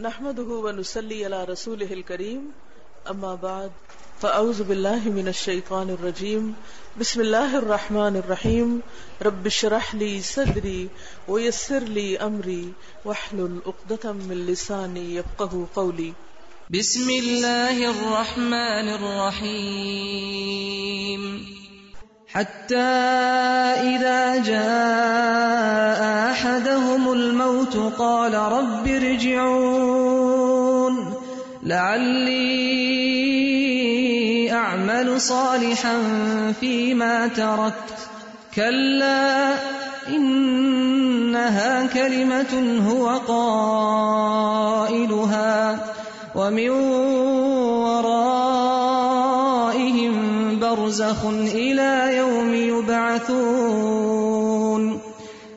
نحمده ونسلي على رسوله الكريم. أما بعد، فأعوذ بالله من الشيطان الرجيم. بسم الله الرحمن الرحيم. رب اشرح لي صدري ويسر لي أمري. واحلل عقدة من لساني يفقه قولي. بسم الله الرحمن الرحيم. حتى إذا جاء أحدهم الموت قال رب ارجعون. لعلي أعمل صالحا فيما تركت كلا إنها كلمة هو قائلها ومن ورائهم برزخ إلى يوم يبعثون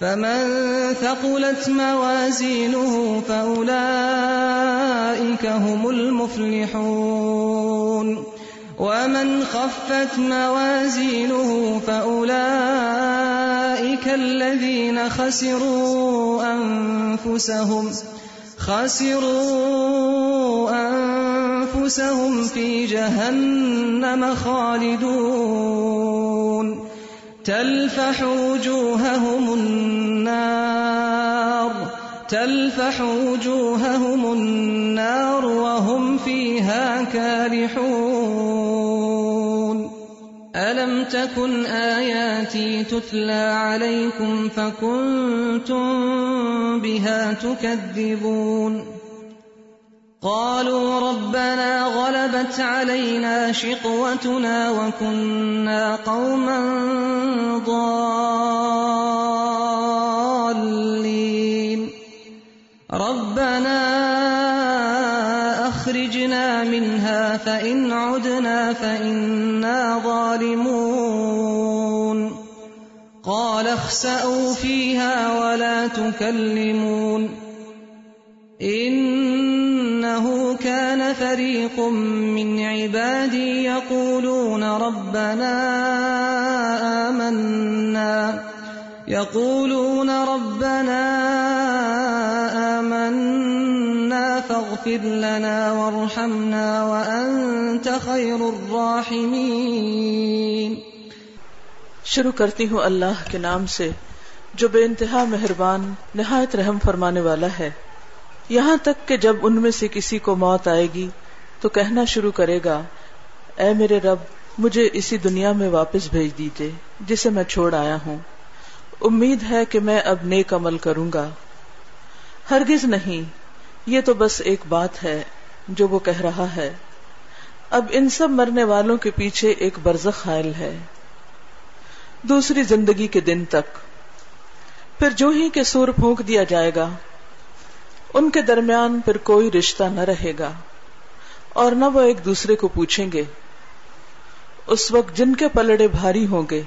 فمن ثقلت موازينه فأولئك هم المفلحون. ومن خفت موازينه فأولئك الذين خسروا أنفسهم خسروا أنفسهم في جهنم خالدون. تلفح وجوههم النار تلفح وجوههم النار وهم فيها كالحون ألم تكن آياتي تتلى عليكم فكنتم بها تكذبون؟ قالوا ربنا غلبت علينا شقوتنا وكنا قوما ضالين. ربنا أخرجنا منها فإن عدنا فإنا ظالمون. قال اخسأوا فيها ولا تكلمون. فريق من عبادي يقولون ربنا آمنا يقولون ربنا آمنا فاغفر لنا وارحمنا وأنت خير الراحمين شروع کرتی ہوں اللہ کے نام سے، جو بے انتہا مہربان، نہایت رحم فرمانے والا ہے۔ یہاں تک کہ جب ان میں سے کسی کو موت آئے گی تو کہنا شروع کرے گا، اے میرے رب، مجھے اسی دنیا میں واپس بھیج دیجیے جسے میں چھوڑ آیا ہوں۔ امید ہے کہ میں اب نیک عمل کروں گا۔ ہرگز نہیں، یہ تو بس ایک بات ہے جو وہ کہہ رہا ہے۔ اب ان سب مرنے والوں کے پیچھے ایک برزخ حائل ہے۔ دوسری زندگی کے دن تک۔ پھر جو ہی کے سور پھونک دیا جائے گا، ان کے درمیان پھر کوئی رشتہ نہ رہے گا۔ اور نہ وہ ایک دوسرے کو پوچھیں گے۔ اس وقت جن کے پلڑے بھاری ہوں گے،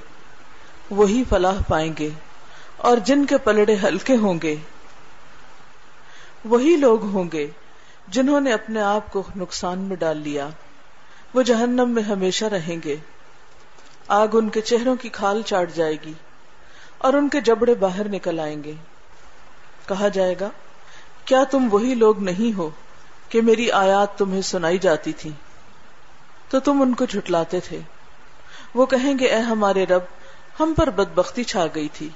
وہی فلاح پائیں گے، اور جن کے پلڑے ہلکے ہوں گے، وہی لوگ ہوں گے جنہوں نے اپنے آپ کو نقصان میں ڈال لیا۔ وہ جہنم میں ہمیشہ رہیں گے۔ آگ ان کے چہروں کی کھال چاٹ جائے گی، اور ان کے جبڑے باہر نکل آئیں گے۔ کہا جائے گا، کیا تم وہی لوگ نہیں ہو کہ میری آیات تمہیں سنائی جاتی تھی، تو تم ان کو جھٹلاتے تھے۔ وہ کہیں گے، اے ہمارے رب، ہم پر بدبختی چھا گئی تھی۔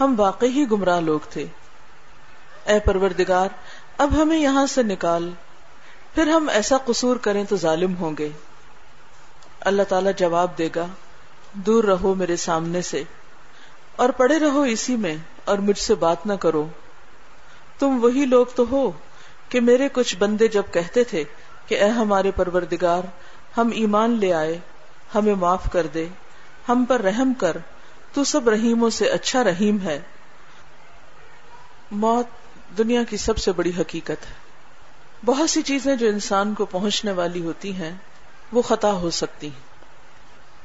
ہم واقعی ہی گمراہ لوگ تھے۔ اے پروردگار، اب ہمیں یہاں سے نکال۔ پھر ہم ایسا قصور کریں تو ظالم ہوں گے۔ اللہ تعالی جواب دے گا، دور رہو میرے سامنے سے۔ اور پڑے رہو اسی میں، اور مجھ سے بات نہ کرو۔ تم وہی لوگ تو ہو کہ میرے کچھ بندے جب کہتے تھے کہ اے ہمارے پروردگار، ہم ایمان لے آئے، ہمیں معاف کر دے، ہم پر رحم کر، تو سب رحیموں سے اچھا رحیم ہے۔ موت دنیا کی سب سے بڑی حقیقت ہے۔ بہت سی چیزیں جو انسان کو پہنچنے والی ہوتی ہیں، وہ خطا ہو سکتی ہیں۔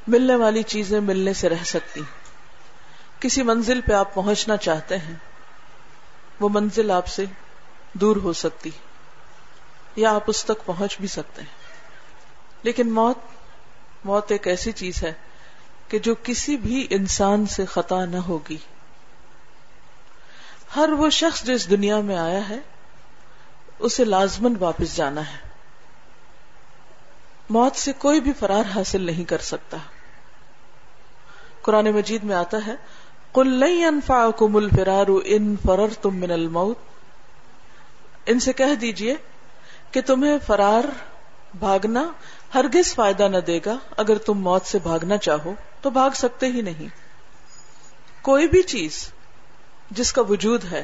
ملنے والی چیزیں ملنے سے رہ سکتی کسی منزل پہ آپ پہنچنا چاہتے ہیں، وہ منزل آپ سے دور ہو سکتی یا آپ اس تک پہنچ بھی سکتے ہیں۔ لیکن موت موت ایک ایسی چیز ہے کہ جو کسی بھی انسان سے خطا نہ ہوگی۔ ہر وہ شخص جو اس دنیا میں آیا ہے، اسے لازمن واپس جانا ہے۔ موت سے کوئی بھی فرار حاصل نہیں کر سکتا۔ قرآن مجید میں آتا ہے کل انفا کو الفرار ان فرر تم من الموت ان سے کہہ دیجیے کہ تمہیں فرار بھاگنا ہرگز فائدہ نہ دے گا، اگر تم موت سے بھاگنا چاہو تو بھاگ سکتے ہی نہیں۔ کوئی بھی چیز جس کا وجود ہے،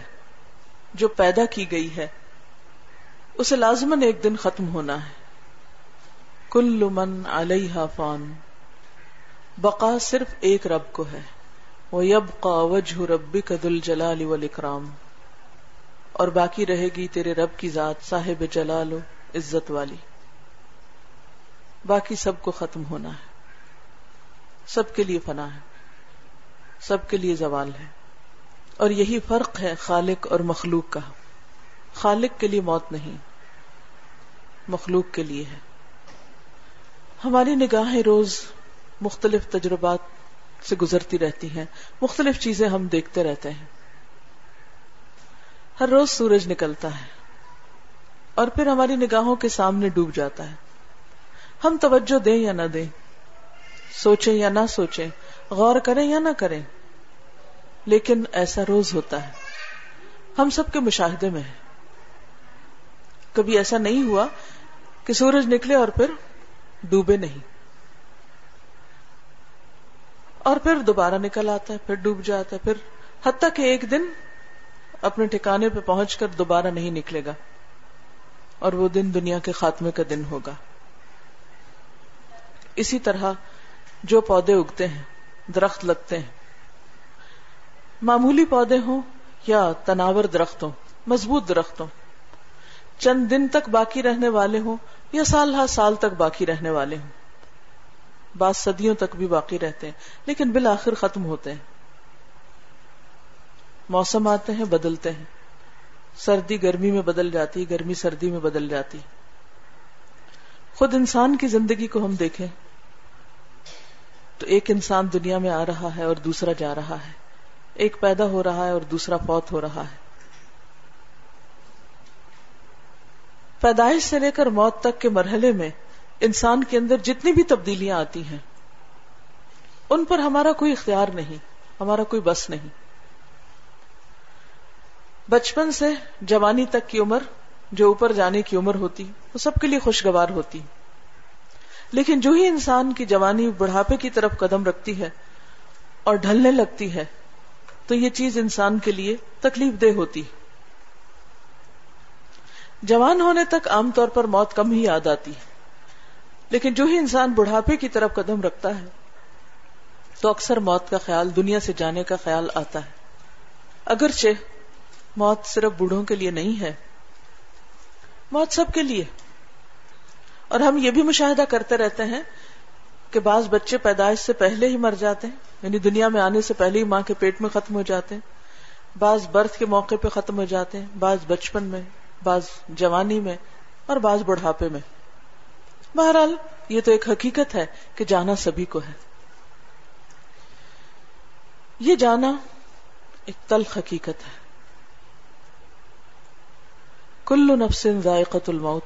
جو پیدا کی گئی ہے، اسے لازمن ایک دن ختم ہونا ہے۔ کل من علیہ فان، بقا صرف ایک رب کو ہے۔ وہ یب کا وجہ ربی کا دل جلال والاکرام۔ اور باقی رہے گی تیرے رب کی ذات، صاحب جلال و عزت والی۔ باقی سب کو ختم ہونا ہے۔ سب کے لیے فنا ہے۔ سب کے لیے زوال ہے۔ اور یہی فرق ہے خالق اور مخلوق کا۔ خالق کے لیے موت نہیں، مخلوق کے لیے ہے۔ ہماری نگاہیں روز مختلف تجربات سے گزرتی رہتی ہیں۔ مختلف چیزیں ہم دیکھتے رہتے ہیں۔ ہر روز سورج نکلتا ہے اور پھر ہماری نگاہوں کے سامنے ڈوب جاتا ہے۔ ہم توجہ دیں یا نہ دیں، سوچیں یا نہ سوچیں، غور کریں یا نہ کریں، لیکن ایسا روز ہوتا ہے۔ ہم سب کے مشاہدے میں ہے کبھی ایسا نہیں ہوا کہ سورج نکلے اور پھر ڈوبے نہیں۔ اور پھر دوبارہ نکل آتا ہے، پھر ڈوب جاتا ہے، پھر حتیٰ کہ ایک دن اپنے ٹھکانے پہ پہنچ کر دوبارہ نہیں نکلے گا اور وہ دن دنیا کے خاتمے کا دن ہوگا۔ اسی طرح جو پودے اگتے ہیں، درخت لگتے ہیں۔ معمولی پودے ہوں یا تناور درخت ہوں، مضبوط درخت ہوں۔ چند دن تک باقی رہنے والے ہوں یا سال ہر سال تک باقی رہنے والے ہوں۔ بعض صدیوں تک بھی باقی رہتے ہیں، لیکن بالآخر ختم ہوتے ہیں۔ موسم آتے ہیں، بدلتے ہیں۔ سردی گرمی میں بدل جاتی، گرمی سردی میں بدل جاتی۔ خود انسان کی زندگی کو ہم دیکھیں تو ایک انسان دنیا میں آ رہا ہے اور دوسرا جا رہا ہے۔ ایک پیدا ہو رہا ہے اور دوسرا فوت ہو رہا ہے۔ پیدائش سے لے کر موت تک کے مرحلے میں انسان کے اندر جتنی بھی تبدیلیاں آتی ہیں، ان پر ہمارا کوئی اختیار نہیں، ہمارا کوئی بس نہیں۔ بچپن سے جوانی تک کی عمر جو اوپر جانے کی عمر ہوتی، وہ سب کے لیے خوشگوار ہوتی۔ لیکن جو ہی انسان کی جوانی بڑھاپے کی طرف قدم رکھتی ہے اور ڈھلنے لگتی ہے، تو یہ چیز انسان کے لیے تکلیف دہ ہوتی۔ جوان ہونے تک عام طور پر موت کم ہی یاد آتی۔ لیکن جو ہی انسان بڑھاپے کی طرف قدم رکھتا ہے، تو اکثر موت کا خیال، دنیا سے جانے کا خیال آتا ہے۔ اگرچہ موت صرف بوڑھوں کے لیے نہیں ہے، موت سب کے لیے۔ اور ہم یہ بھی مشاہدہ کرتے رہتے ہیں کہ بعض بچے پیدائش سے پہلے ہی مر جاتے ہیں یعنی دنیا میں آنے سے پہلے ہی ماں کے پیٹ میں ختم ہو جاتے ہیں۔ بعض برتھ کے موقع پہ ختم ہو جاتے ہیں، بعض بچپن میں، بعض جوانی میں اور بعض بڑھاپے میں۔ بہرحال یہ تو ایک حقیقت ہے کہ جانا سبھی کو ہے۔ یہ جانا ایک تلخ حقیقت ہے۔ کل نفس ذائقت الموت،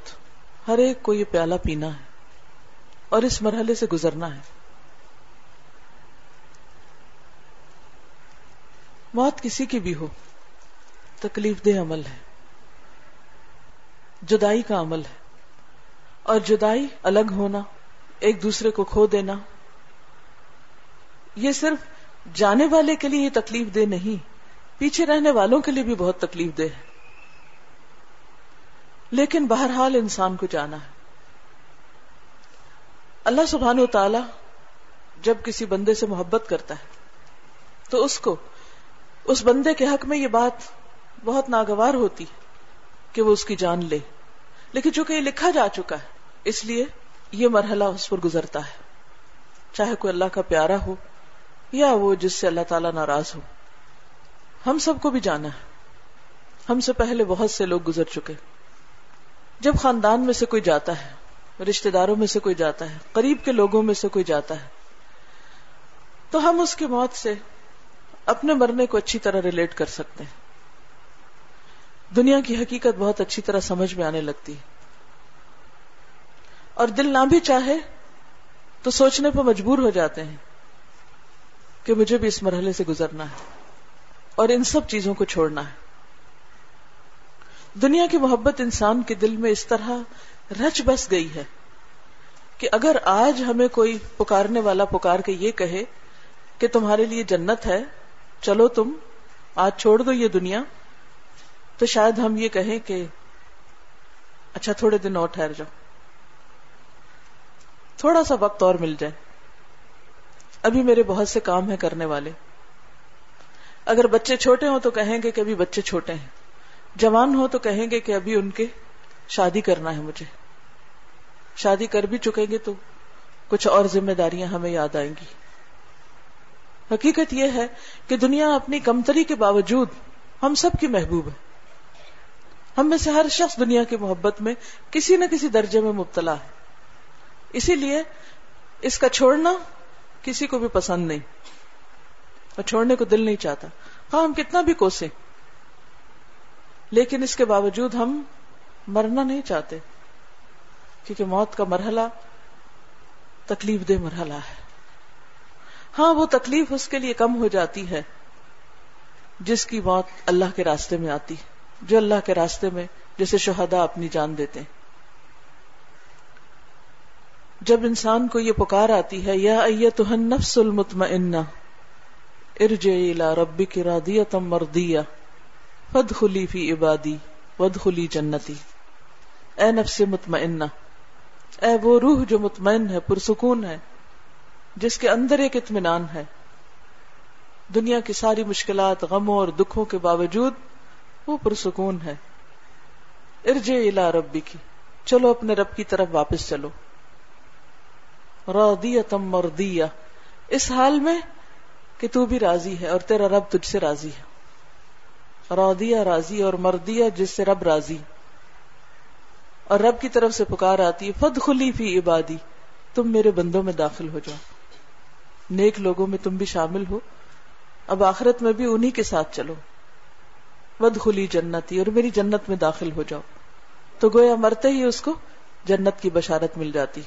ہر ایک کو یہ پیالہ پینا ہے اور اس مرحلے سے گزرنا ہے۔ موت کسی کی بھی ہو، تکلیف دہ عمل ہے، جدائی کا عمل ہے۔ اور جدائی الگ ہونا، ایک دوسرے کو کھو دینا، یہ صرف جانے والے کے لیے یہ تکلیف دہ نہیں، پیچھے رہنے والوں کے لیے بھی بہت تکلیف دہ ہے۔ لیکن بہرحال انسان کو جانا ہے۔ اللہ سبحانہ و تعالی جب کسی بندے سے محبت کرتا ہے، تو اس کو، اس بندے کے حق میں یہ بات بہت ناگوار ہوتی کہ وہ اس کی جان لے۔ لیکن چونکہ یہ لکھا جا چکا ہے، اس لیے یہ مرحلہ اس پر گزرتا ہے۔ چاہے کوئی اللہ کا پیارا ہو، یا وہ جس سے اللہ تعالی ناراض ہو۔ ہم سب کو بھی جانا ہے۔ ہم سے پہلے بہت سے لوگ گزر چکے۔ جب خاندان میں سے کوئی جاتا ہے رشتے داروں میں سے کوئی جاتا ہے، قریب کے لوگوں میں سے کوئی جاتا ہے، تو ہم اس کی موت سے اپنے مرنے کو اچھی طرح ریلیٹ کر سکتے ہیں۔ دنیا کی حقیقت بہت اچھی طرح سمجھ میں آنے لگتی ہے۔ اور دل نہ بھی چاہے تو سوچنے پر مجبور ہو جاتے ہیں کہ مجھے بھی اس مرحلے سے گزرنا ہے اور ان سب چیزوں کو چھوڑنا ہے۔ دنیا کی محبت انسان کے دل میں اس طرح رچ بس گئی ہے کہ اگر آج ہمیں کوئی پکارنے والا پکار کے یہ کہے کہ تمہارے لیے جنت ہے، چلو تم، آج چھوڑ دو یہ دنیا، تو شاید ہم یہ کہیں کہ اچھا تھوڑے دن اور ٹھہر جاؤ۔ تھوڑا سا وقت اور مل جائے۔ ابھی میرے بہت سے کام ہیں کرنے والے۔ اگر بچے چھوٹے ہوں تو کہیں گے کہ ابھی بچے چھوٹے ہیں۔ جوان ہو تو کہیں گے کہ ابھی ان کے شادی کرنا ہے مجھے۔ شادی کر بھی چکیں گے تو کچھ اور ذمہ داریاں ہمیں یاد آئیں گی۔ حقیقت یہ ہے کہ دنیا اپنی کمتری کے باوجود ہم سب کی محبوب ہے۔ ہم میں سے ہر شخص دنیا کی محبت میں کسی نہ کسی درجے میں مبتلا ہے۔ اسی لیے اس کا چھوڑنا کسی کو بھی پسند نہیں اور چھوڑنے کو دل نہیں چاہتا۔ ہاں ہم کتنا بھی کوسے لیکن اس کے باوجود ہم مرنا نہیں چاہتے، کیونکہ موت کا مرحلہ تکلیف دہ مرحلہ ہے۔ ہاں وہ تکلیف اس کے لیے کم ہو جاتی ہے جس کی موت اللہ کے راستے میں آتی جو اللہ کے راستے میں جیسے شہدا اپنی جان دیتے ہیں۔ جب انسان کو یہ پکار آتی ہے، یا ایتہن نفس المطمئنہ، ارجعی الى ربک راضیتا مردیہ۔ فادخلی فی عبادی وادخلی جنتی۔ اے نفس مطمئنہ، اے وہ روح جو مطمئن ہے، پرسکون ہے، جس کے اندر ایک اطمینان ہے۔ دنیا کی ساری مشکلات، غموں اور دکھوں کے باوجود وہ پرسکون ہے۔ ارجے الا ربی کی چلو اپنے رب کی طرف واپس چلو۔ راضیتم مردیہ، اس حال میں کہ تو بھی راضی ہے اور تیرا رب تجھ سے راضی ہے۔ راضیہ، راضی اور مردیہ جس سے رب راضی۔ اور رب کی طرف سے پکار آتی ہے فد خلی فی عبادی۔ تم میرے بندوں میں داخل ہو جاؤ۔ نیک لوگوں میں تم بھی شامل ہو۔ اب آخرت میں بھی انہی کے ساتھ چلو۔ ود خلی جنتی، اور میری جنت میں داخل ہو جاؤ۔ تو گویا مرتے ہی اس کو جنت کی بشارت مل جاتی۔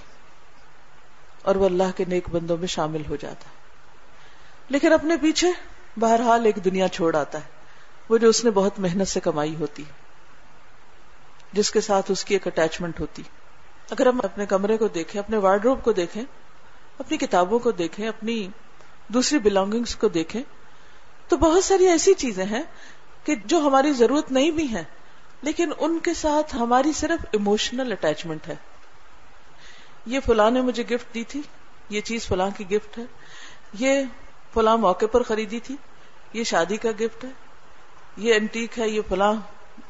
اور وہ اللہ کے نیک بندوں میں شامل ہو جاتا۔ لیکن اپنے پیچھے بہرحال ایک دنیا چھوڑ آتا ہے۔ وہ جو اس نے بہت محنت سے کمائی ہوتی جس کے ساتھ اس کی ایک اٹیچمنٹ ہوتی اگر ہم اپنے کمرے کو دیکھیں، اپنے وارڈ روب کو دیکھیں، اپنی کتابوں کو دیکھیں، اپنی دوسری بلانگنگس کو دیکھیں، تو بہت ساری ایسی چیزیں ہیں کہ جو ہماری ضرورت نہیں بھی ہیں، لیکن ان کے ساتھ ہماری صرف ایموشنل اٹیچمنٹ ہے۔ یہ فلاں نے مجھے گفٹ دی تھی، یہ چیز فلاں کی گفٹ ہے۔ یہ فلاں موقع پر خریدی تھی، یہ شادی کا گفٹ ہے۔ یہ انٹیک ہے، یہ فلاں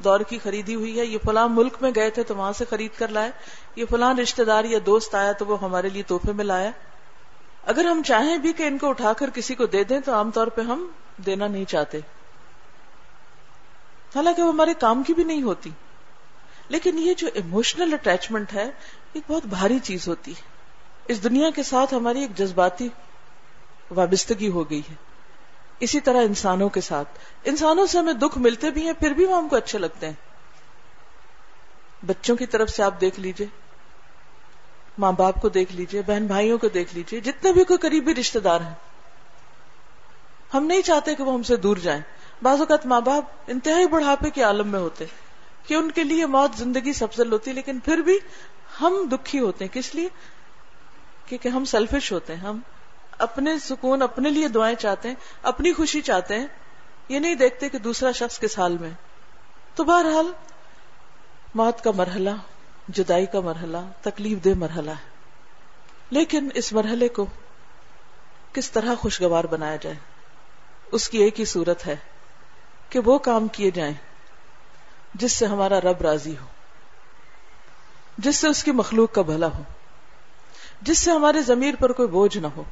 دور کی خریدی ہوئی ہے، یہ فلاں ملک میں گئے تھے تو وہاں سے خرید کر لائے۔ یہ فلاں رشتے دار یا دوست آیا تو وہ ہمارے لیے تحفے میں لایا۔ اگر ہم چاہیں بھی کہ ان کو اٹھا کر کسی کو دے دیں تو عام طور پہ ہم دینا نہیں چاہتے۔ حالانکہ وہ ہمارے کام کی بھی نہیں ہوتی۔ لیکن یہ جو ایموشنل اٹیچمنٹ ہے، ایک بہت بھاری چیز ہوتی ہے۔ اس دنیا کے ساتھ ہماری ایک جذباتی وابستگی ہو گئی ہے۔ اسی طرح انسانوں کے ساتھ۔ انسانوں سے ہمیں دکھ ملتے بھی ہیں، پھر بھی وہ ہم کو اچھے لگتے ہیں۔ بچوں کی طرف سے آپ دیکھ لیجیے۔ ماں باپ کو دیکھ لیجیے، بہن بھائیوں کو دیکھ لیجیے، جتنے بھی کوئی قریبی رشتے دار ہیں۔ ہم نہیں چاہتے کہ وہ ہم سے دور جائیں۔ بعض اوقات ماں باپ انتہائی بڑھاپے کے عالم میں ہوتے کہ ان کے لیے موت زندگی سب سے ہوتی لیکن پھر بھی ہم دکھی ہوتے ہیں۔ کس لیے؟ کیونکہ ہم سیلفش ہوتے ہیں، ہم اپنے سکون، اپنے لیے دعائیں چاہتے ہیں، اپنی خوشی چاہتے ہیں، یہ نہیں دیکھتے کہ دوسرا شخص کس حال میں تو بہرحال، موت کا مرحلہ، جدائی کا مرحلہ، تکلیف دہ مرحلہ ہے۔ لیکن اس مرحلے کو کس طرح خوشگوار بنایا جائے؟ اس کی ایک ہی صورت ہے کہ وہ کام کیے جائیں جس سے ہمارا رب راضی ہو، جس سے اس کی مخلوق کا بھلا ہو، جس سے ہمارے ضمیر پر کوئی بوجھ نہ ہو۔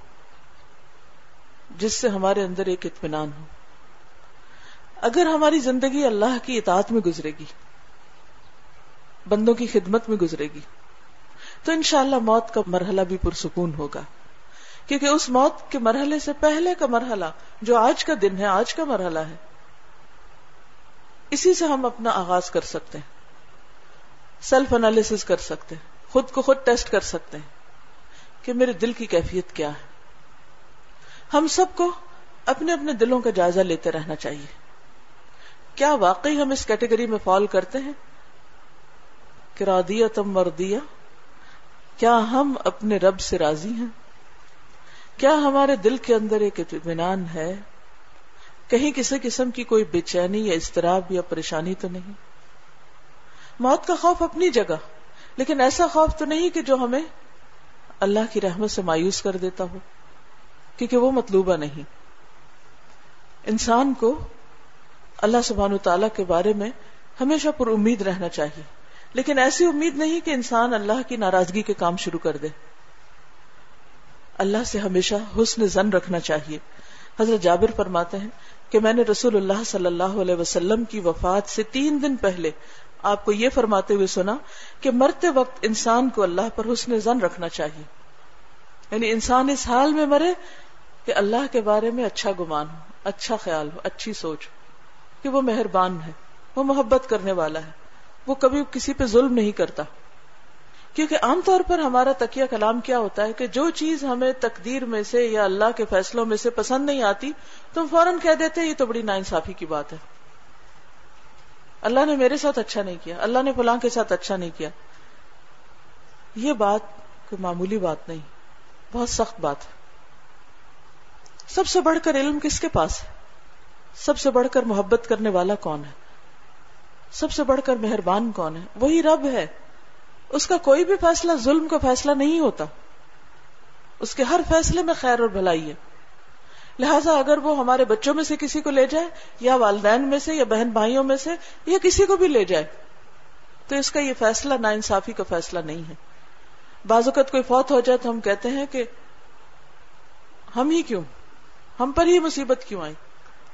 جس سے ہمارے اندر ایک اطمینان ہو۔ اگر ہماری زندگی اللہ کی اطاعت میں گزرے گی، بندوں کی خدمت میں گزرے گی، تو انشاءاللہ موت کا مرحلہ بھی پرسکون ہوگا۔ کیونکہ اس موت کے مرحلے سے پہلے کا مرحلہ جو آج کا دن ہے، آج کا مرحلہ ہے۔ اسی سے ہم اپنا آغاز کر سکتے ہیں۔ سیلف انالیس کر سکتے ہیں۔ خود کو خود ٹیسٹ کر سکتے ہیں کہ میرے دل کی کیفیت کیا ہے۔ ہم سب کو اپنے اپنے دلوں کا جائزہ لیتے رہنا چاہیے۔ کیا واقعی ہم اس کیٹیگری میں فال کرتے ہیں؟ تم مردیا کیا ہم اپنے رب سے راضی ہیں؟ کیا ہمارے دل کے اندر ایک اطمینان ہے؟ کہیں کسی قسم کی کوئی بے چینی یا اضطراب یا پریشانی تو نہیں؟ موت کا خوف اپنی جگہ، لیکن ایسا خوف تو نہیں کہ جو ہمیں اللہ کی رحمت سے مایوس کر دیتا ہو۔ کیونکہ وہ مطلوبہ نہیں۔ انسان کو اللہ سبحان تعالی کے بارے میں ہمیشہ پر امید رہنا چاہیے۔ لیکن ایسی امید نہیں کہ انسان اللہ کی ناراضگی کے کام شروع کر دے۔ اللہ سے ہمیشہ حسن زن رکھنا چاہیے۔ حضرت جابر فرماتے ہیں کہ میں نے رسول اللہ صلی اللہ علیہ وسلم کی وفات سے تین دن پہلے آپ کو یہ فرماتے ہوئے سنا کہ مرتے وقت انسان کو اللہ پر حسن زن رکھنا چاہیے۔ یعنی انسان اس حال میں مرے کہ اللہ کے بارے میں اچھا گمان ہو اچھا خیال ہو، اچھی سوچ کہ وہ مہربان ہے، وہ محبت کرنے والا ہے۔ وہ کبھی کسی پہ ظلم نہیں کرتا۔ کیونکہ عام طور پر ہمارا تکیہ کلام کیا ہوتا ہے کہ جو چیز ہمیں تقدیر میں سے یا اللہ کے فیصلوں میں سے پسند نہیں آتی تو ہم فوراً کہہ دیتے یہ تو بڑی نا انصافی کی بات ہے۔ اللہ نے میرے ساتھ اچھا نہیں کیا، اللہ نے فلاں کے ساتھ اچھا نہیں کیا۔ یہ بات کوئی معمولی بات نہیں، بہت سخت بات ہے۔ سب سے بڑھ کر علم کس کے پاس ہے؟ سب سے بڑھ کر محبت کرنے والا کون ہے؟ سب سے بڑھ کر مہربان کون ہے؟ وہی رب ہے۔ اس کا کوئی بھی فیصلہ ظلم کا فیصلہ نہیں ہوتا۔ اس کے ہر فیصلے میں خیر اور بھلائی ہے۔ لہٰذا اگر وہ ہمارے بچوں میں سے کسی کو لے جائے، یا والدین میں سے، یا بہن بھائیوں میں سے، یا کسی کو بھی لے جائے، تو اس کا یہ فیصلہ نا انصافی کا فیصلہ نہیں ہے۔ بعض اوقات کوئی فوت ہو جائے تو ہم کہتے ہیں کہ ہم ہی کیوں؟ ہم پر ہی مصیبت کیوں آئی؟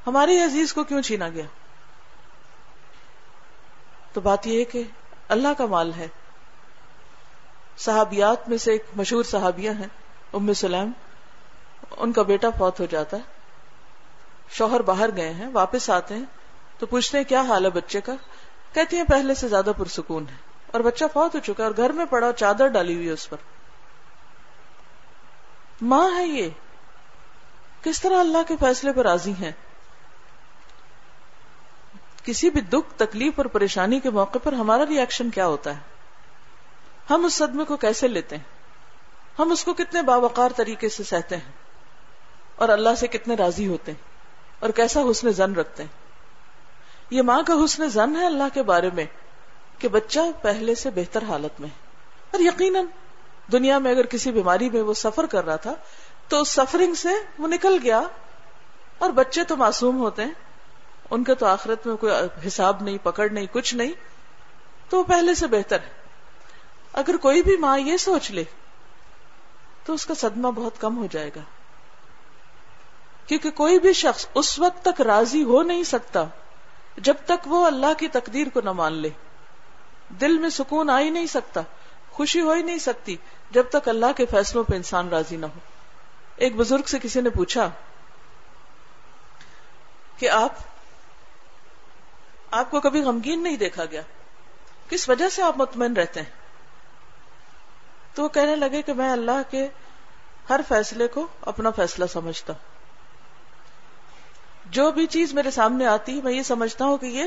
ہمارے عزیز کو کیوں چھینا گیا؟ تو بات یہ ہے کہ اللہ کا مال ہے۔ صحابیات میں سے ایک مشہور صحابیہ ہیں، ام سلیم۔ ان کا بیٹا فوت ہو جاتا ہے۔ شوہر باہر گئے ہیں، واپس آتے ہیں۔ تو پوچھتے ہیں، کیا حال ہے بچے کا؟ کہتی ہیں، پہلے سے زیادہ پرسکون ہے۔ اور بچہ فوت ہو چکا ہے اور گھر میں پڑا چادر ڈالی ہوئی اس پر۔ ماں ہے یہ۔ کس طرح اللہ کے فیصلے پر راضی ہیں؟ کسی بھی دکھ، تکلیف اور پریشانی کے موقع پر ہمارا ریئیکشن کیا ہوتا ہے؟ ہم اس صدمے کو کیسے لیتے ہیں؟ ہم اس کو کتنے باوقار طریقے سے سہتے ہیں؟ اور اللہ سے کتنے راضی ہوتے ہیں؟ اور کیسا حسن زن رکھتے ہیں؟ یہ ماں کا حسن زن ہے اللہ کے بارے میں کہ بچہ پہلے سے بہتر حالت میں اور یقیناً دنیا میں اگر کسی بیماری میں وہ سفر کر رہا تھا تو اس سفرنگ سے وہ نکل گیا اور بچے تو معصوم ہوتے ہیں۔ ان کے تو آخرت میں کوئی حساب نہیں، پکڑ نہیں، کچھ نہیں۔ تو وہ پہلے سے بہتر ہے۔ اگر کوئی بھی ماں یہ سوچ لے تو اس کا صدمہ بہت کم ہو جائے گا۔ کیونکہ کوئی بھی شخص اس وقت تک راضی ہو نہیں سکتا جب تک وہ اللہ کی تقدیر کو نہ مان لے۔ دل میں سکون آ ہی نہیں سکتا، خوشی ہو ہی نہیں سکتی جب تک اللہ کے فیصلوں پہ انسان راضی نہ ہو۔ ایک بزرگ سے کسی نے پوچھا کہ آپ آپ کو کبھی غمگین نہیں دیکھا گیا؟ کس وجہ سے آپ مطمئن رہتے ہیں؟ تو وہ کہنے لگے کہ میں اللہ کے ہر فیصلے کو اپنا فیصلہ سمجھتا ہوں۔ جو بھی چیز میرے سامنے آتی میں یہ سمجھتا ہوں کہ یہ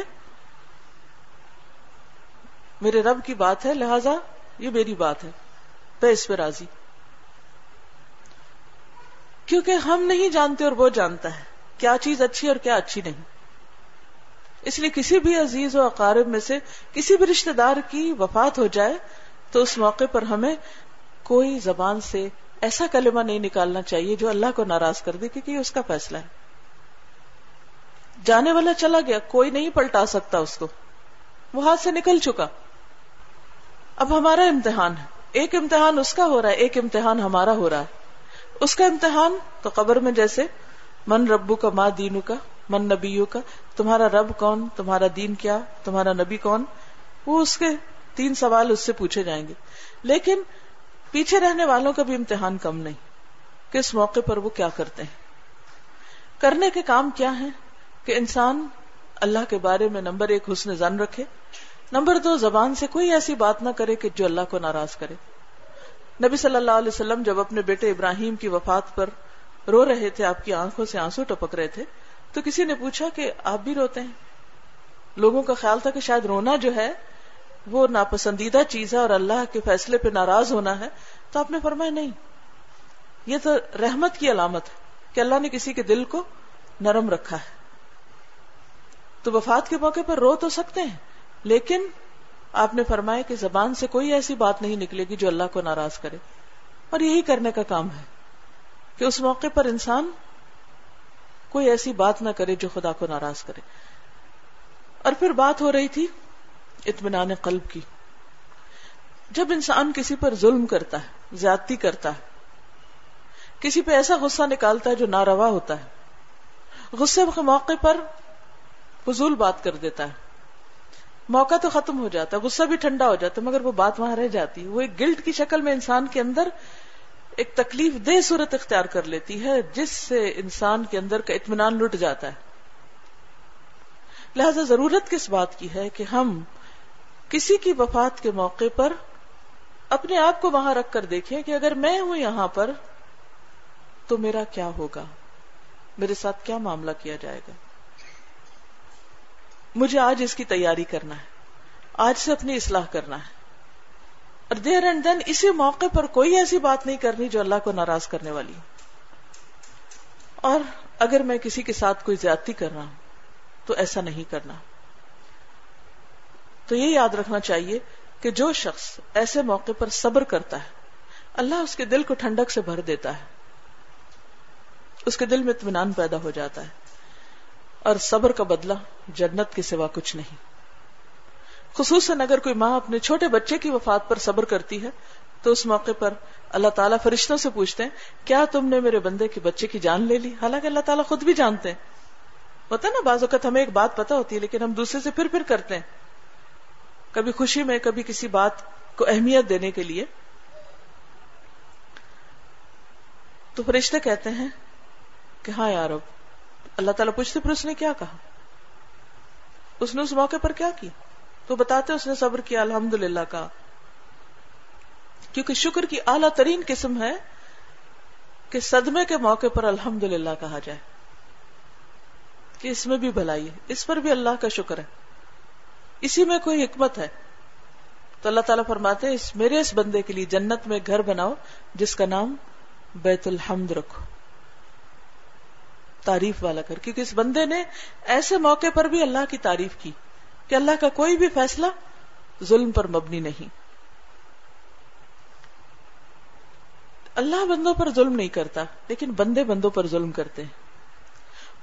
میرے رب کی بات ہے، لہذا یہ میری بات ہے، میں اس پہ راضی۔ کیونکہ ہم نہیں جانتے اور وہ جانتا ہے کیا چیز اچھی اور کیا اچھی نہیں۔ اس لیے کسی بھی عزیز و اقارب میں سے کسی بھی رشتے دار کی وفات ہو جائے تو اس موقع پر ہمیں کوئی زبان سے ایسا کلمہ نہیں نکالنا چاہیے جو اللہ کو ناراض کر دے کیونکہ یہ اس کا فیصلہ ہے۔ جانے والا چلا گیا، کوئی نہیں پلٹا سکتا اس کو۔ وہ ہاتھ سے نکل چکا۔ اب ہمارا امتحان ہے۔ ایک امتحان اس کا ہو رہا ہے، ایک امتحان ہمارا ہو رہا ہے۔ اس کا امتحان تو قبر میں جیسے، من ربو کا ماں دینو کا من نبیو کا تمہارا رب کون، تمہارا دین کیا، تمہارا نبی کون؟ وہ اس کے تین سوال اس سے پوچھے جائیں گے۔ لیکن پیچھے رہنے والوں کا بھی امتحان کم نہیں۔ کہ اس موقع پر وہ کیا کرتے ہیں؟ کرنے کے کام کیا ہیں؟ کہ انسان اللہ کے بارے میں نمبر ایک حسن زن رکھے۔ نمبر دو، زبان سے کوئی ایسی بات نہ کرے کہ جو اللہ کو ناراض کرے۔ نبی صلی اللہ علیہ وسلم جب اپنے بیٹے ابراہیم کی وفات پر رو رہے تھے، آپ کی آنکھوں سے آنسو ٹپک رہے تھے، تو کسی نے پوچھا کہ آپ بھی روتے ہیں؟ لوگوں کا خیال تھا کہ شاید رونا جو ہے وہ ناپسندیدہ چیز ہے اور اللہ کے فیصلے پہ ناراض ہونا ہے، تو آپ نے فرمایا نہیں، یہ تو رحمت کی علامت ہے کہ اللہ نے کسی کے دل کو نرم رکھا ہے۔ تو وفات کے موقع پر رو تو سکتے ہیں، لیکن آپ نے فرمایا کہ زبان سے کوئی ایسی بات نہیں نکلے گی جو اللہ کو ناراض کرے۔ اور یہی کرنے کا کام ہے کہ اس موقع پر انسان کوئی ایسی بات نہ کرے جو خدا کو ناراض کرے۔ اور پھر بات ہو رہی تھی اطمینان قلب کی۔ جب انسان کسی پر ظلم کرتا ہے، زیادتی کرتا ہے، کسی پہ ایسا غصہ نکالتا ہے جو ناروا ہوتا ہے، غصے کے موقع پر فضول بات کر دیتا ہے۔ موقع تو ختم ہو جاتا ہے، غصہ بھی ٹھنڈا ہو جاتا ہے، مگر وہ بات وہاں رہ جاتی وہ ایک گلٹ کی شکل میں انسان کے اندر ایک تکلیف دہ صورت اختیار کر لیتی ہے، جس سے انسان کے اندر کا اطمینان لٹ جاتا ہے۔ لہذا ضرورت کس بات کی ہے کہ ہم کسی کی وفات کے موقع پر اپنے آپ کو وہاں رکھ کر دیکھیں کہ اگر میں ہوں یہاں پر تو میرا کیا ہوگا؟ میرے ساتھ کیا معاملہ کیا جائے گا؟ مجھے آج اس کی تیاری کرنا ہے۔ آج سے اپنی اصلاح کرنا ہے۔ اور دیر اینڈ دین اسی موقع پر کوئی ایسی بات نہیں کرنی جو اللہ کو ناراض کرنے والی اور اگر میں کسی کے ساتھ کوئی زیادتی کر رہا ہوں، تو ایسا نہیں کرنا۔ تو یہ یاد رکھنا چاہیے کہ جو شخص ایسے موقع پر صبر کرتا ہے، اللہ اس کے دل کو ٹھنڈک سے بھر دیتا ہے۔ اس کے دل میں اطمینان پیدا ہو جاتا ہے۔ اور صبر کا بدلہ جنت کے سوا کچھ نہیں۔ خصوصاً اگر کوئی ماں اپنے چھوٹے بچے کی وفات پر صبر کرتی ہے، تو اس موقع پر اللہ تعالیٰ فرشتوں سے پوچھتے ہیں، کیا تم نے میرے بندے کے بچے کی جان لے لی؟ حالانکہ اللہ تعالیٰ خود بھی جانتے ہیں۔ ہوتا نا، بعض اوقات ہمیں ایک بات پتا ہوتی ہے، لیکن ہم دوسرے سے پھر پھر کرتے ہیں۔ کبھی خوشی میں، کبھی کسی بات کو اہمیت دینے کے لیے۔ تو فرشتے کہتے ہیں کہ ہاں یار اب اللہ تعالیٰ پوچھتے پھر اس نے کیا کہا؟ اس نے اس موقع پر کیا کی؟ تو بتاتے اس نے صبر کیا الحمد للہ کا۔ کیونکہ شکر کی اعلیٰ ترین قسم ہے کہ صدمے کے موقع پر الحمد للہ کہا جائے۔ کہ اس میں بھی بھلائی ہے، اس پر بھی اللہ کا شکر ہے۔ اسی میں کوئی حکمت ہے۔ تو اللہ تعالیٰ فرماتے اس میرے اس بندے کے لیے جنت میں گھر بناؤ، جس کا نام بیت الحمد رکھو۔ تعریف والا کر، کیونکہ اس بندے نے ایسے موقع پر بھی اللہ کی تعریف کی کہ اللہ کا کوئی بھی فیصلہ ظلم پر مبنی نہیں۔ اللہ بندوں پر ظلم نہیں کرتا، لیکن بندے بندوں پر ظلم کرتے ہیں۔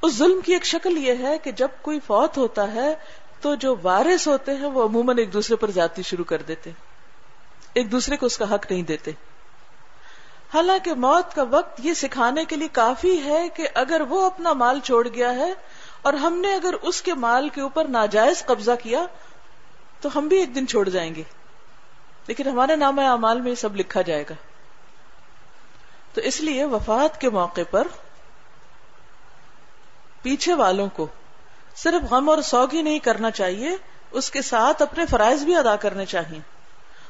اس ظلم کی ایک شکل یہ ہے کہ جب کوئی فوت ہوتا ہے تو جو وارث ہوتے ہیں وہ عموماً ایک دوسرے پر جاتی شروع کر دیتے ایک دوسرے کو اس کا حق نہیں دیتے۔ حالانکہ موت کا وقت یہ سکھانے کے لیے کافی ہے کہ اگر وہ اپنا مال چھوڑ گیا ہے اور ہم نے اگر اس کے مال کے اوپر ناجائز قبضہ کیا، تو ہم بھی ایک دن چھوڑ جائیں گے۔ لیکن ہمارے نام اعمال میں یہ سب لکھا جائے گا۔ تو اس لیے وفات کے موقع پر پیچھے والوں کو صرف غم اور سوگ ہی نہیں کرنا چاہیے، اس کے ساتھ اپنے فرائض بھی ادا کرنے چاہیے۔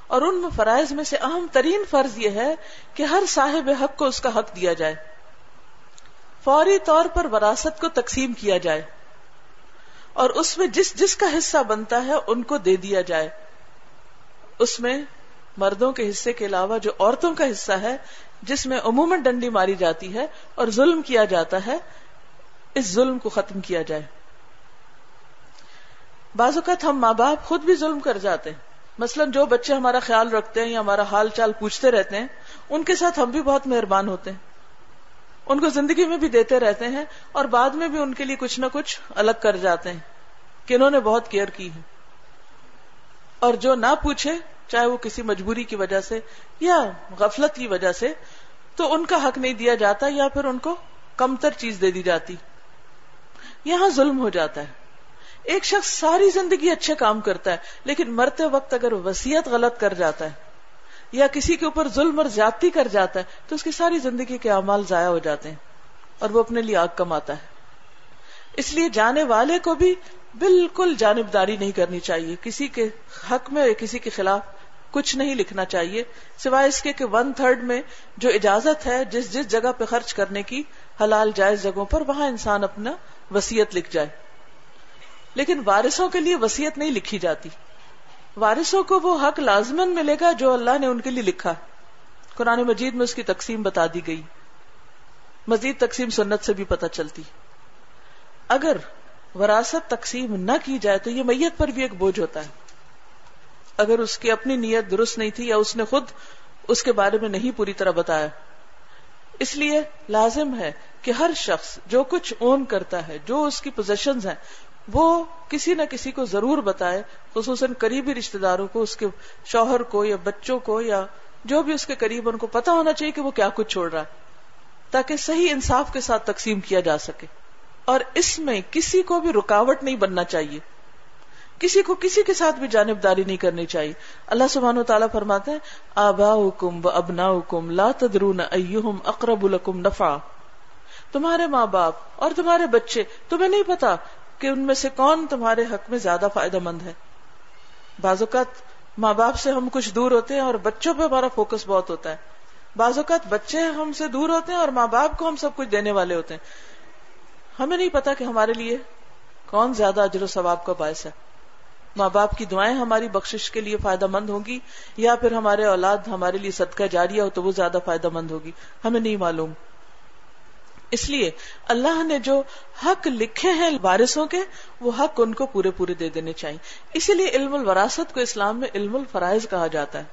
اور ان میں فرائض میں سے اہم ترین فرض یہ ہے کہ ہر صاحب حق کو اس کا حق دیا جائے۔ فوری طور پر وراثت کو تقسیم کیا جائے۔ اور اس میں جس جس کا حصہ بنتا ہے ان کو دے دیا جائے۔ اس میں مردوں کے حصے کے علاوہ جو عورتوں کا حصہ ہے، جس میں عموماً ڈنڈی ماری جاتی ہے اور ظلم کیا جاتا ہے، اس ظلم کو ختم کیا جائے۔ بعض اوقات ہم ماں باپ خود بھی ظلم کر جاتے ہیں۔ مثلاً جو بچے ہمارا خیال رکھتے ہیں یا ہمارا حال چال پوچھتے رہتے ہیں، ان کے ساتھ ہم بھی بہت مہربان ہوتے ہیں۔ ان کو زندگی میں بھی دیتے رہتے ہیں اور بعد میں بھی ان کے لیے کچھ نہ کچھ الگ کر جاتے ہیں کہ انہوں نے بہت کیئر کی ہے۔ اور جو نہ پوچھے، چاہے وہ کسی مجبوری کی وجہ سے یا غفلت کی وجہ سے، تو ان کا حق نہیں دیا جاتا یا پھر ان کو کمتر چیز دے دی جاتی۔ یہاں ظلم ہو جاتا ہے۔ ایک شخص ساری زندگی اچھے کام کرتا ہے، لیکن مرتے وقت اگر وسیعت غلط کر جاتا ہے یا کسی کے اوپر ظلم اور زیادتی کر جاتا ہے، تو اس کی ساری زندگی کے اعمال ضائع ہو جاتے ہیں اور وہ اپنے لیے آگ کماتا ہے۔ اس لیے جانے والے کو بھی بالکل جانبداری نہیں کرنی چاہیے۔ کسی کے حق میں کسی کے خلاف کچھ نہیں لکھنا چاہیے۔ سوائے اس کے کہ ون تھرڈ میں جو اجازت ہے جس جس جگہ پہ خرچ کرنے کی حلال جائز جگہوں پر، وہاں انسان اپنا وسیعت لکھ جائے۔ لیکن وارثوں کے لیے وسیعت نہیں لکھی جاتی۔ وارثوں کو وہ حق لازمن ملے گا جو اللہ نے ان کے لیے لکھا۔ قرآن مجید میں اس کی تقسیم بتا دی گئی۔ مزید تقسیم سنت سے بھی پتہ چلتی۔ اگر وراثت تقسیم نہ کی جائے تو یہ میت پر بھی ایک بوجھ ہوتا ہے۔ اگر اس کی اپنی نیت درست نہیں تھی یا اس نے خود اس کے بارے میں نہیں پوری طرح بتایا۔ اس لیے لازم ہے کہ ہر شخص جو کچھ اون کرتا ہے، جو اس کی پوزیشن ہیں وہ کسی نہ کسی کو ضرور بتائے، خصوصاً قریبی رشتے داروں کو، اس کے شوہر کو یا بچوں کو یا جو بھی اس کے قریب ان کو پتا ہونا چاہیے کہ وہ کیا کچھ چھوڑ رہا ہے، تاکہ صحیح انصاف کے ساتھ تقسیم کیا جا سکے۔ اور اس میں کسی کو بھی رکاوٹ نہیں بننا چاہیے۔ کسی کو کسی کے ساتھ بھی جانبداری نہیں کرنی چاہیے۔ اللہ سبحانہ و تعالیٰ فرماتے ہیں آبا حکم و ابنا حکم لا تدرون ایہم اقرب لکم نفع تمہارے ماں باپ اور تمہارے بچے، تمہیں نہیں پتا کہ ان میں سے کون تمہارے حق میں زیادہ فائدہ مند ہے؟ بعض اوقات ماں باپ سے ہم کچھ دور ہوتے ہیں اور بچوں پہ ہمارا فوکس بہت ہوتا ہے۔ بعض اوقات بچے ہم سے دور ہوتے ہیں اور ماں باپ کو ہم سب کچھ دینے والے ہوتے ہیں۔ ہمیں نہیں پتا کہ ہمارے لیے کون زیادہ اجر و ثواب کا باعث ہے۔ ماں باپ کی دعائیں ہماری بخشش کے لیے فائدہ مند ہوگی یا پھر ہمارے اولاد ہمارے لیے صدقہ جاریہ ہو تو وہ زیادہ فائدہ مند ہوگی؟ ہمیں نہیں معلوم۔ اس لیے اللہ نے جو حق لکھے ہیں وارثوں کے، وہ حق ان کو پورے پورے دے دینے چاہیے۔ اسی لیے علم الوراثت کو اسلام میں علم الفرائض کہا جاتا ہے۔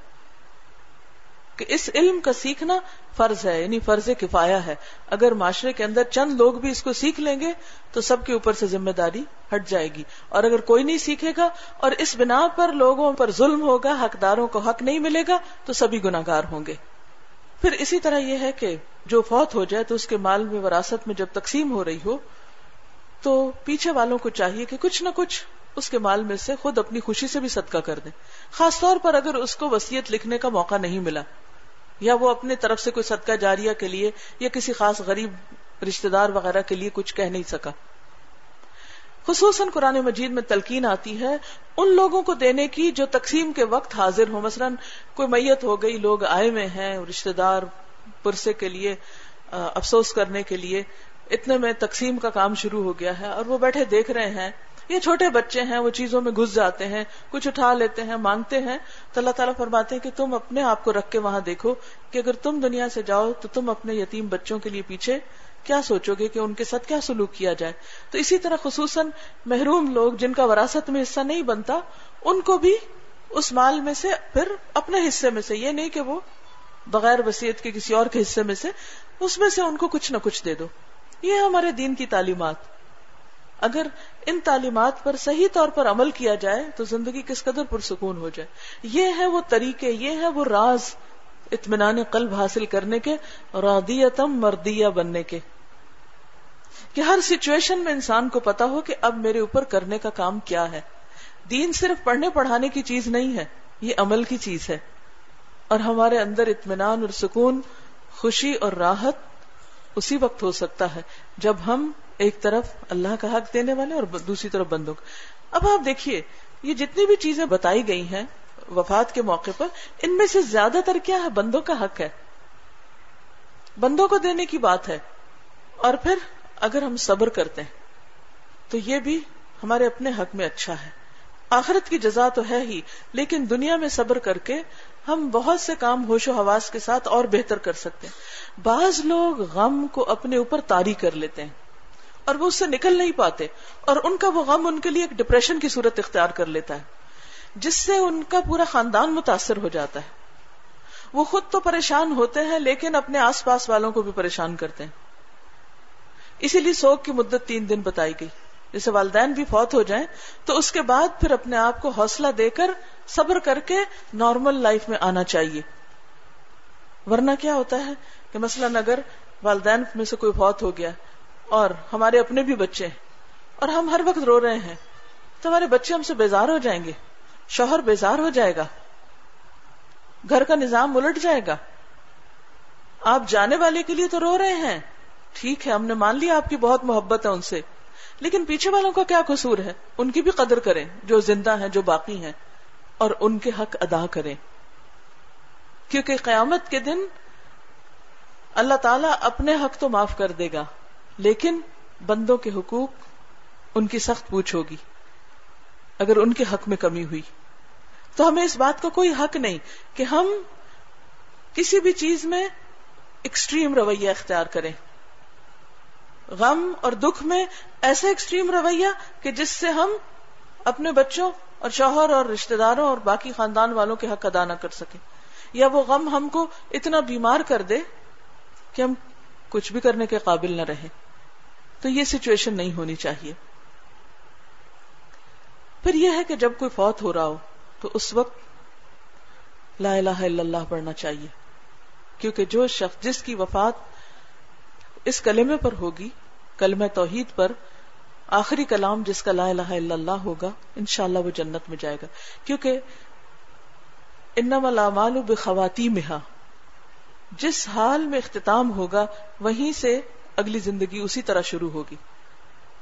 کہ اس علم کا سیکھنا فرض ہے یعنی فرض کفایا ہے۔ اگر معاشرے کے اندر چند لوگ بھی اس کو سیکھ لیں گے، تو سب کے اوپر سے ذمہ داری ہٹ جائے گی۔ اور اگر کوئی نہیں سیکھے گا اور اس بنا پر لوگوں پر ظلم ہوگا، حقداروں کو حق نہیں ملے گا، تو سبھی گناگار ہوں گے۔ پھر اسی طرح یہ ہے کہ جو فوت ہو جائے تو اس کے مال میں وراثت میں جب تقسیم ہو رہی ہو، تو پیچھے والوں کو چاہیے کہ کچھ نہ کچھ اس کے مال میں سے خود اپنی خوشی سے بھی صدقہ کر دیں۔ خاص طور پر اگر اس کو وسیعت لکھنے کا موقع نہیں ملا، یا وہ اپنے طرف سے کوئی صدقہ جاریہ کے لیے یا کسی خاص غریب رشتے دار وغیرہ کے لیے کچھ کہہ نہیں سکا۔ خصوصاً قرآن مجید میں تلقین آتی ہے ان لوگوں کو دینے کی جو تقسیم کے وقت حاضر ہو مثلا کوئی میت ہو گئی، لوگ آئے ہوئے ہیں رشتے دار پرسے کے لیے افسوس کرنے کے لیے اتنے میں تقسیم کا کام شروع ہو گیا ہے اور وہ بیٹھے دیکھ رہے ہیں۔ یہ چھوٹے بچے ہیں، وہ چیزوں میں گھس جاتے ہیں، کچھ اٹھا لیتے ہیں، مانگتے ہیں۔ تو اللہ تعالیٰ فرماتے ہیں کہ تم اپنے آپ کو رکھ کے وہاں دیکھو کہ اگر تم دنیا سے جاؤ تو تم اپنے یتیم بچوں کے لیے پیچھے کیا سوچو گے کہ ان کے ساتھ کیا سلوک کیا جائے؟ تو اسی طرح خصوصاً محروم لوگ جن کا وراثت میں حصہ نہیں بنتا، ان کو بھی اس مال میں سے، پھر اپنے حصے میں سے، یہ نہیں کہ وہ بغیر وسیعت کے کسی اور کے حصے میں سے، اس میں سے ان کو کچھ نہ کچھ دے دو۔ یہ ہمارے دین کی تعلیمات۔ اگر ان تعلیمات پر صحیح طور پر عمل کیا جائے، تو زندگی کس قدر پرسکون ہو جائے؟ یہ ہے وہ طریقے، یہ ہے وہ راز۔ اطمینان قلب حاصل کرنے کے رادیتم مردیہ بننے کے۔ کہ ہر سچویشن میں انسان کو پتا ہو کہ اب میرے اوپر کرنے کا کام کیا ہے۔ دین صرف پڑھنے پڑھانے کی چیز نہیں ہے، یہ عمل کی چیز ہے۔ اور ہمارے اندر اطمینان اور سکون، خوشی اور راحت اسی وقت ہو سکتا ہے، جب ہم ایک طرف اللہ کا حق دینے والے اور دوسری طرف بندوں اب آپ دیکھیے، یہ جتنی بھی چیزیں بتائی گئی ہیں وفات کے موقع پر ان میں سے زیادہ تر کیا ہے؟ بندوں کا حق ہے۔ بندوں کو دینے کی بات ہے۔ اور پھر اگر ہم صبر کرتے ہیں، تو یہ بھی ہمارے اپنے حق میں اچھا ہے۔ آخرت کی جزا تو ہے ہی، لیکن دنیا میں صبر کر کے ہم بہت سے کام ہوش و حواس کے ساتھ اور بہتر کر سکتے ہیں۔ بعض لوگ غم کو اپنے اوپر تاری کر لیتے ہیں اور وہ اس سے نکل نہیں پاتے اور ان کا وہ غم ان کے لیے ایک ڈپریشن کی صورت اختیار کر لیتا ہے۔ جس سے ان کا پورا خاندان متاثر ہو جاتا ہے۔ وہ خود تو پریشان ہوتے ہیں، لیکن اپنے آس پاس والوں کو بھی پریشان کرتے ہیں۔ اسی لیے سوگ کی مدت تین دن بتائی گئی۔ جیسے والدین بھی فوت ہو جائیں، تو اس کے بعد پھر اپنے آپ کو حوصلہ دے کر صبر کر کے نارمل لائف میں آنا چاہیے۔ ورنہ کیا ہوتا ہے کہ مثلاً اگر والدین میں سے کوئی فوت ہو گیا اور ہمارے اپنے بھی بچے ہیں اور ہم ہر وقت رو رہے ہیں، تو ہمارے بچے ہم سے بیزار ہو جائیں گے۔ شوہر بیزار ہو جائے گا۔ گھر کا نظام الٹ جائے گا۔ آپ جانے والے کے لیے تو رو رہے ہیں۔ ٹھیک ہے، ہم نے مان لیا آپ کی بہت محبت ہے ان سے۔ لیکن پیچھے والوں کا کیا قصور ہے؟ ان کی بھی قدر کریں، جو زندہ ہیں، جو باقی ہیں۔ اور ان کے حق ادا کریں۔ کیونکہ قیامت کے دن اللہ تعالیٰ اپنے حق تو معاف کر دے گا، لیکن بندوں کے حقوق ان کی سخت پوچھ ہوگی۔ اگر ان کے حق میں کمی ہوئی۔ تو ہمیں اس بات کا کوئی حق نہیں کہ ہم کسی بھی چیز میں ایکسٹریم رویہ اختیار کریں۔ غم اور دکھ میں ایسا ایکسٹریم رویہ کہ جس سے ہم اپنے بچوں اور شوہر اور رشتے داروں اور باقی خاندان والوں کے حق ادا نہ کر سکیں۔ یا وہ غم ہم کو اتنا بیمار کر دے کہ ہم کچھ بھی کرنے کے قابل نہ رہے تو یہ سچویشن نہیں ہونی چاہیے۔ پھر یہ ہے کہ جب کوئی فوت ہو رہا ہو، تو اس وقت لا الہ الا اللہ پڑھنا چاہیے۔ کیونکہ جو شخص جس کی وفات اس کلمے پر ہوگی، کلمہ توحید پر، آخری کلام جس کا لا الہ الا اللہ ہوگا، انشاءاللہ وہ جنت میں جائے گا۔ کیونکہ انما الاعمال بخواتیمها جس حال میں اختتام ہوگا، وہیں سے اگلی زندگی اسی طرح شروع ہوگی۔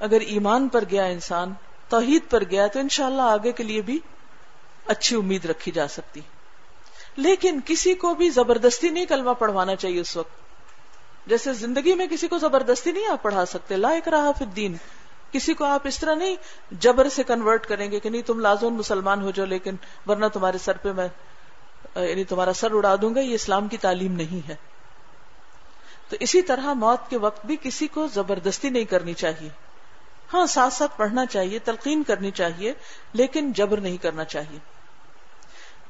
اگر ایمان پر گیا انسان توحید پر گیا تو انشاءاللہ آگے کے لیے بھی اچھی امید رکھی جا سکتی۔ لیکن کسی کو بھی زبردستی نہیں کلمہ پڑھوانا چاہیے اس وقت۔ جیسے زندگی میں کسی کو زبردستی نہیں آپ پڑھا سکتے۔ لا اکراہ فی الدین۔ کسی کو آپ اس طرح نہیں جبر سے کنورٹ کریں گے کہ نہیں تم لازون مسلمان ہو جاؤ لیکن ورنہ تمہارے سر پہ میں یعنی تمہارا سر اڑا دوں گا، یہ اسلام کی تعلیم نہیں ہے۔ تو اسی طرح موت کے وقت بھی کسی کو زبردستی نہیں کرنی چاہیے۔ ہاں ساتھ ساتھ پڑھنا چاہیے، تلقین کرنی چاہیے، لیکن جبر نہیں کرنا چاہیے۔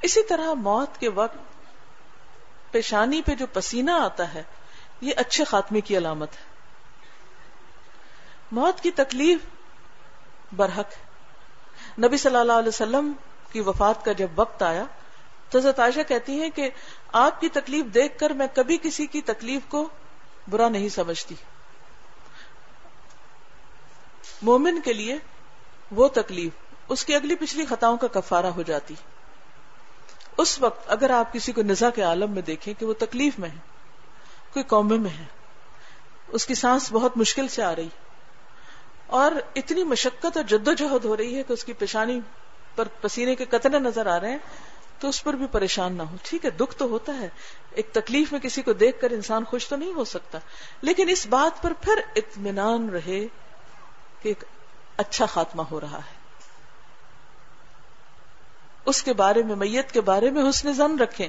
اسی طرح موت کے وقت پیشانی پہ جو پسینہ آتا ہے، یہ اچھے خاتمے کی علامت ہے۔ موت کی تکلیف برحق نبی صلی اللہ علیہ وسلم کی وفات کا جب وقت آیا، تو حضرت عائشہ کہتی ہیں کہ آپ کی تکلیف دیکھ کر میں کبھی کسی کی تکلیف کو برا نہیں سمجھتی۔ مومن کے لیے وہ تکلیف، اس کی اگلی پچھلی خطاؤں کا کفارہ ہو جاتی۔ اس وقت اگر آپ کسی کو نزا کے عالم میں دیکھیں کہ وہ تکلیف میں ہے کوئی قومے میں ہے اس کی سانس بہت مشکل سے آ رہی، اور اتنی مشقت اور جد و جہد ہو رہی ہے کہ اس کی پیشانی پر پسینے کے قطرے نظر آ رہے ہیں، تو اس پر بھی پریشان نہ ہو۔ ٹھیک ہے، دکھ تو ہوتا ہے، ایک تکلیف میں کسی کو دیکھ کر انسان خوش تو نہیں ہو سکتا، لیکن اس بات پر پھر اطمینان رہے۔ کہ ایک اچھا خاتمہ ہو رہا ہے۔ اس کے بارے میں، میت کے بارے میں حسن زن رکھیں۔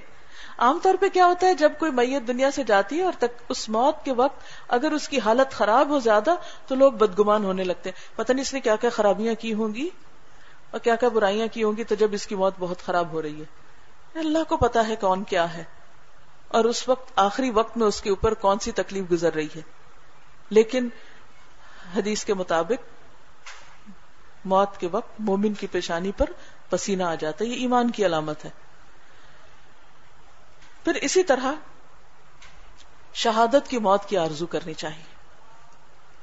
عام طور پہ کیا ہوتا ہے، جب کوئی میت دنیا سے جاتی ہے اور تک اس موت کے وقت اگر اس کی حالت خراب ہو زیادہ تو لوگ بدگمان ہونے لگتے ہیں۔ پتہ نہیں اس نے کیا کیا خرابیاں کی ہوں گی اور کیا کیا برائیاں کی ہوں گی تو جب اس کی موت بہت خراب ہو رہی ہے۔ اللہ کو پتا ہے کون کیا ہے اور اس وقت، آخری وقت میں اس کے اوپر کون سی تکلیف گزر رہی ہے۔ لیکن حدیث کے مطابق موت کے وقت مومن کی پیشانی پر پسینہ آ جاتا ہے، یہ ایمان کی علامت ہے۔ پھر اسی طرح شہادت کی موت کی آرزو کرنی چاہیے،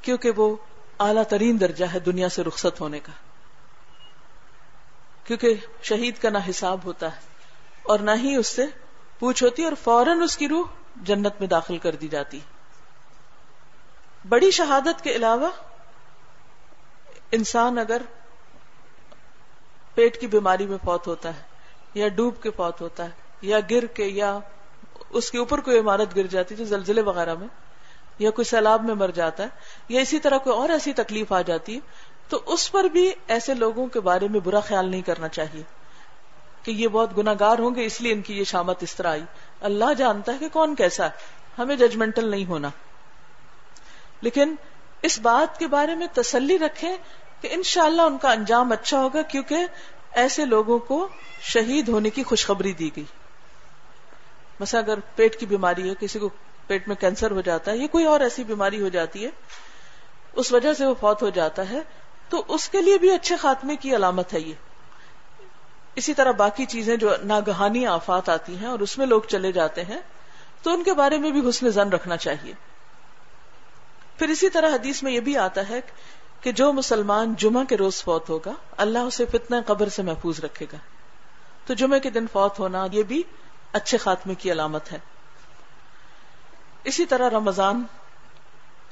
کیونکہ وہ اعلی ترین درجہ ہے دنیا سے رخصت ہونے کا۔ کیونکہ شہید کا نہ حساب ہوتا ہے اور نہ ہی اس سے پوچھ ہوتی اور فوراً اس کی روح جنت میں داخل کر دی جاتی۔ بڑی شہادت کے علاوہ انسان اگر پیٹ کی بیماری میں فوت ہوتا ہے، یا ڈوب کے فوت ہوتا ہے، یا گر کے، یا اس کے اوپر کوئی عمارت گر جاتی ہے زلزلے وغیرہ میں، یا کوئی سیلاب میں مر جاتا ہے، یا اسی طرح کوئی اور ایسی تکلیف آ جاتی ہے، تو اس پر بھی ایسے لوگوں کے بارے میں برا خیال نہیں کرنا چاہیے کہ یہ بہت گناگار ہوں گے، اس لیے ان کی یہ شامت اس طرح آئی۔ اللہ جانتا ہے کہ کون کیسا ہے۔ ہمیں ججمنٹل نہیں ہونا۔ لیکن اس بات کے بارے میں تسلی رکھیں کہ انشاءاللہ ان کا انجام اچھا ہوگا کیونکہ ایسے لوگوں کو شہید ہونے کی خوشخبری دی گئی۔ مثلا اگر پیٹ کی بیماری ہے، کسی کو پیٹ میں کینسر ہو جاتا ہے یا کوئی اور ایسی بیماری ہو جاتی ہے، اس وجہ سے وہ فوت ہو جاتا ہے، تو اس کے لیے بھی اچھے خاتمے کی علامت ہے یہ۔ اسی طرح باقی چیزیں جو ناگہانی آفات آتی ہیں اور اس میں لوگ چلے جاتے ہیں، تو ان کے بارے میں بھی حسن زن رکھنا چاہیے۔ پھر اسی طرح حدیث میں یہ بھی آتا ہے کہ جو مسلمان جمعہ کے روز فوت ہوگا، اللہ اسے فتنہ قبر سے محفوظ رکھے گا۔ تو جمعے کے دن فوت ہونا یہ بھی اچھے خاتمے کی علامت ہے۔ اسی طرح رمضان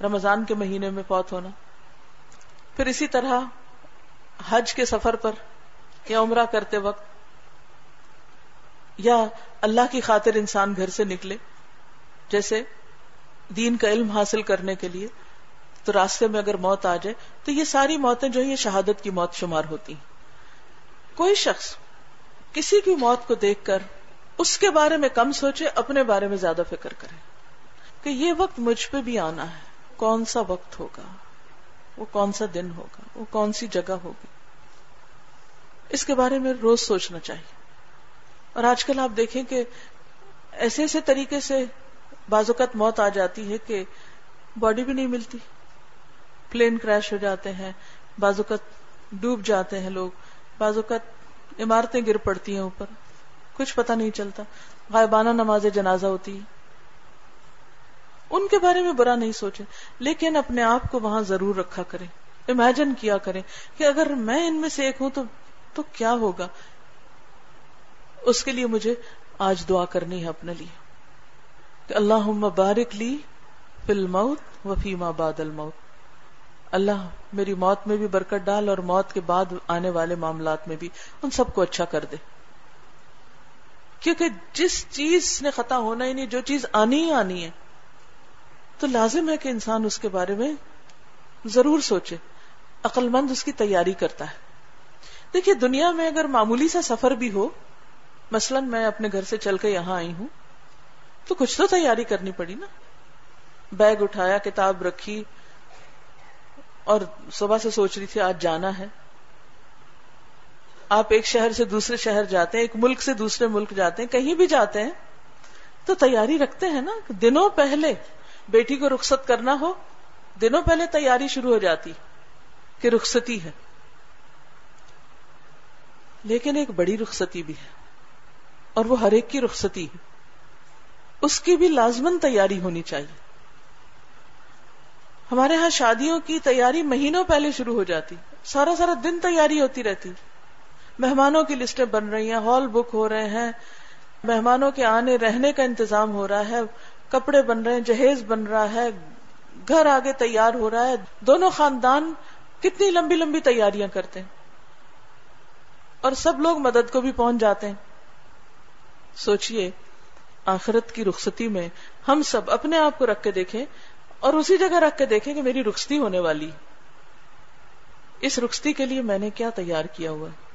رمضان کے مہینے میں فوت ہونا۔ پھر اسی طرح حج کے سفر پر یا عمرہ کرتے وقت یا اللہ کی خاطر انسان گھر سے نکلے، جیسے دین کا علم حاصل کرنے کے لیے تو راستے میں اگر موت آ جائے تو یہ ساری موتیں جو ہیں یہ شہادت کی موت شمار ہوتی ہیں۔ کوئی شخص کسی کی موت کو دیکھ کر اس کے بارے میں کم سوچے، اپنے بارے میں زیادہ فکر کرے کہ یہ وقت مجھ پہ بھی آنا ہے۔ کون سا وقت ہوگا؟ وہ کون سا دن ہوگا؟ وہ کون سی جگہ ہوگی؟ اس کے بارے میں روز سوچنا چاہیے۔ اور آج کل آپ دیکھیں کہ ایسے ایسے طریقے سے اوقات موت آ جاتی ہے کہ باڈی بھی نہیں ملتی۔ پلین کریش ہو جاتے ہیں۔ بعض اوقات ڈوب جاتے ہیں لوگ۔ بعض اوقات عمارتیں گر پڑتی ہیں اوپر۔ کچھ پتہ نہیں چلتا۔ غائبانہ نماز جنازہ ہوتی۔ ہے ان کے بارے میں برا نہیں سوچے لیکن اپنے آپ کو وہاں ضرور رکھا کریں۔ امیجن کیا کریں کہ اگر میں ان میں سے ایک ہوں تو تو کیا ہوگا؟ اس کے لیے مجھے آج دعا کرنی ہے اپنے لیے۔ کہ اللہ بارک لی فل موت و فیما باد الموت۔ اللہ میری موت میں بھی برکت ڈال اور موت کے بعد آنے والے معاملات میں بھی ان سب کو اچھا کر دے۔ کیونکہ جس چیز نے خطا ہونا ہی نہیں، جو چیز آنی ہی آنی ہے، تو لازم ہے کہ انسان اس کے بارے میں ضرور سوچے۔ عقل مند اس کی تیاری کرتا ہے۔ دیکھیے، دنیا میں اگر معمولی سا سفر بھی ہو، مثلا میں اپنے گھر سے چل کے یہاں آئی ہوں تو کچھ تو تیاری کرنی پڑی نا۔ بیگ اٹھایا، کتاب رکھی اور صبح سے سوچ رہی تھی، آج جانا ہے۔ آپ ایک شہر سے دوسرے شہر جاتے ہیں، ایک ملک سے دوسرے ملک جاتے ہیں، کہیں بھی جاتے ہیں، تو تیاری رکھتے ہیں نا۔ دنوں پہلے بیٹی کو رخصت کرنا ہو، دنوں پہلے تیاری شروع ہو جاتی کہ رخصتی ہے۔ لیکن ایک بڑی رخصتی بھی ہے اور وہ ہر ایک کی رخصتی ہے۔ اس کی بھی لازمن تیاری ہونی چاہیے۔ ہمارے ہاں شادیوں کی تیاری مہینوں پہلے شروع ہو جاتی۔ سارا سارا دن تیاری ہوتی رہتی۔ مہمانوں کی لسٹیں بن رہی ہیں، ہال بک ہو رہے ہیں۔ مہمانوں کے آنے رہنے کا انتظام ہو رہا ہے۔ کپڑے بن رہے ہیں، جہیز بن رہا ہے۔ گھر آگے تیار ہو رہا ہے۔ دونوں خاندان کتنی لمبی لمبی تیاریاں کرتے ہیں۔ اور سب لوگ مدد کو بھی پہنچ جاتے ہیں۔ سوچئے آخرت کی رخصتی میں ہم سب اپنے آپ کو رکھ کے دیکھیں اور اسی جگہ رکھ کے دیکھیں کہ میری رخصتی ہونے والی۔ اس رخصتی کے لیے میں نے کیا تیار کیا ہوا؟ ہے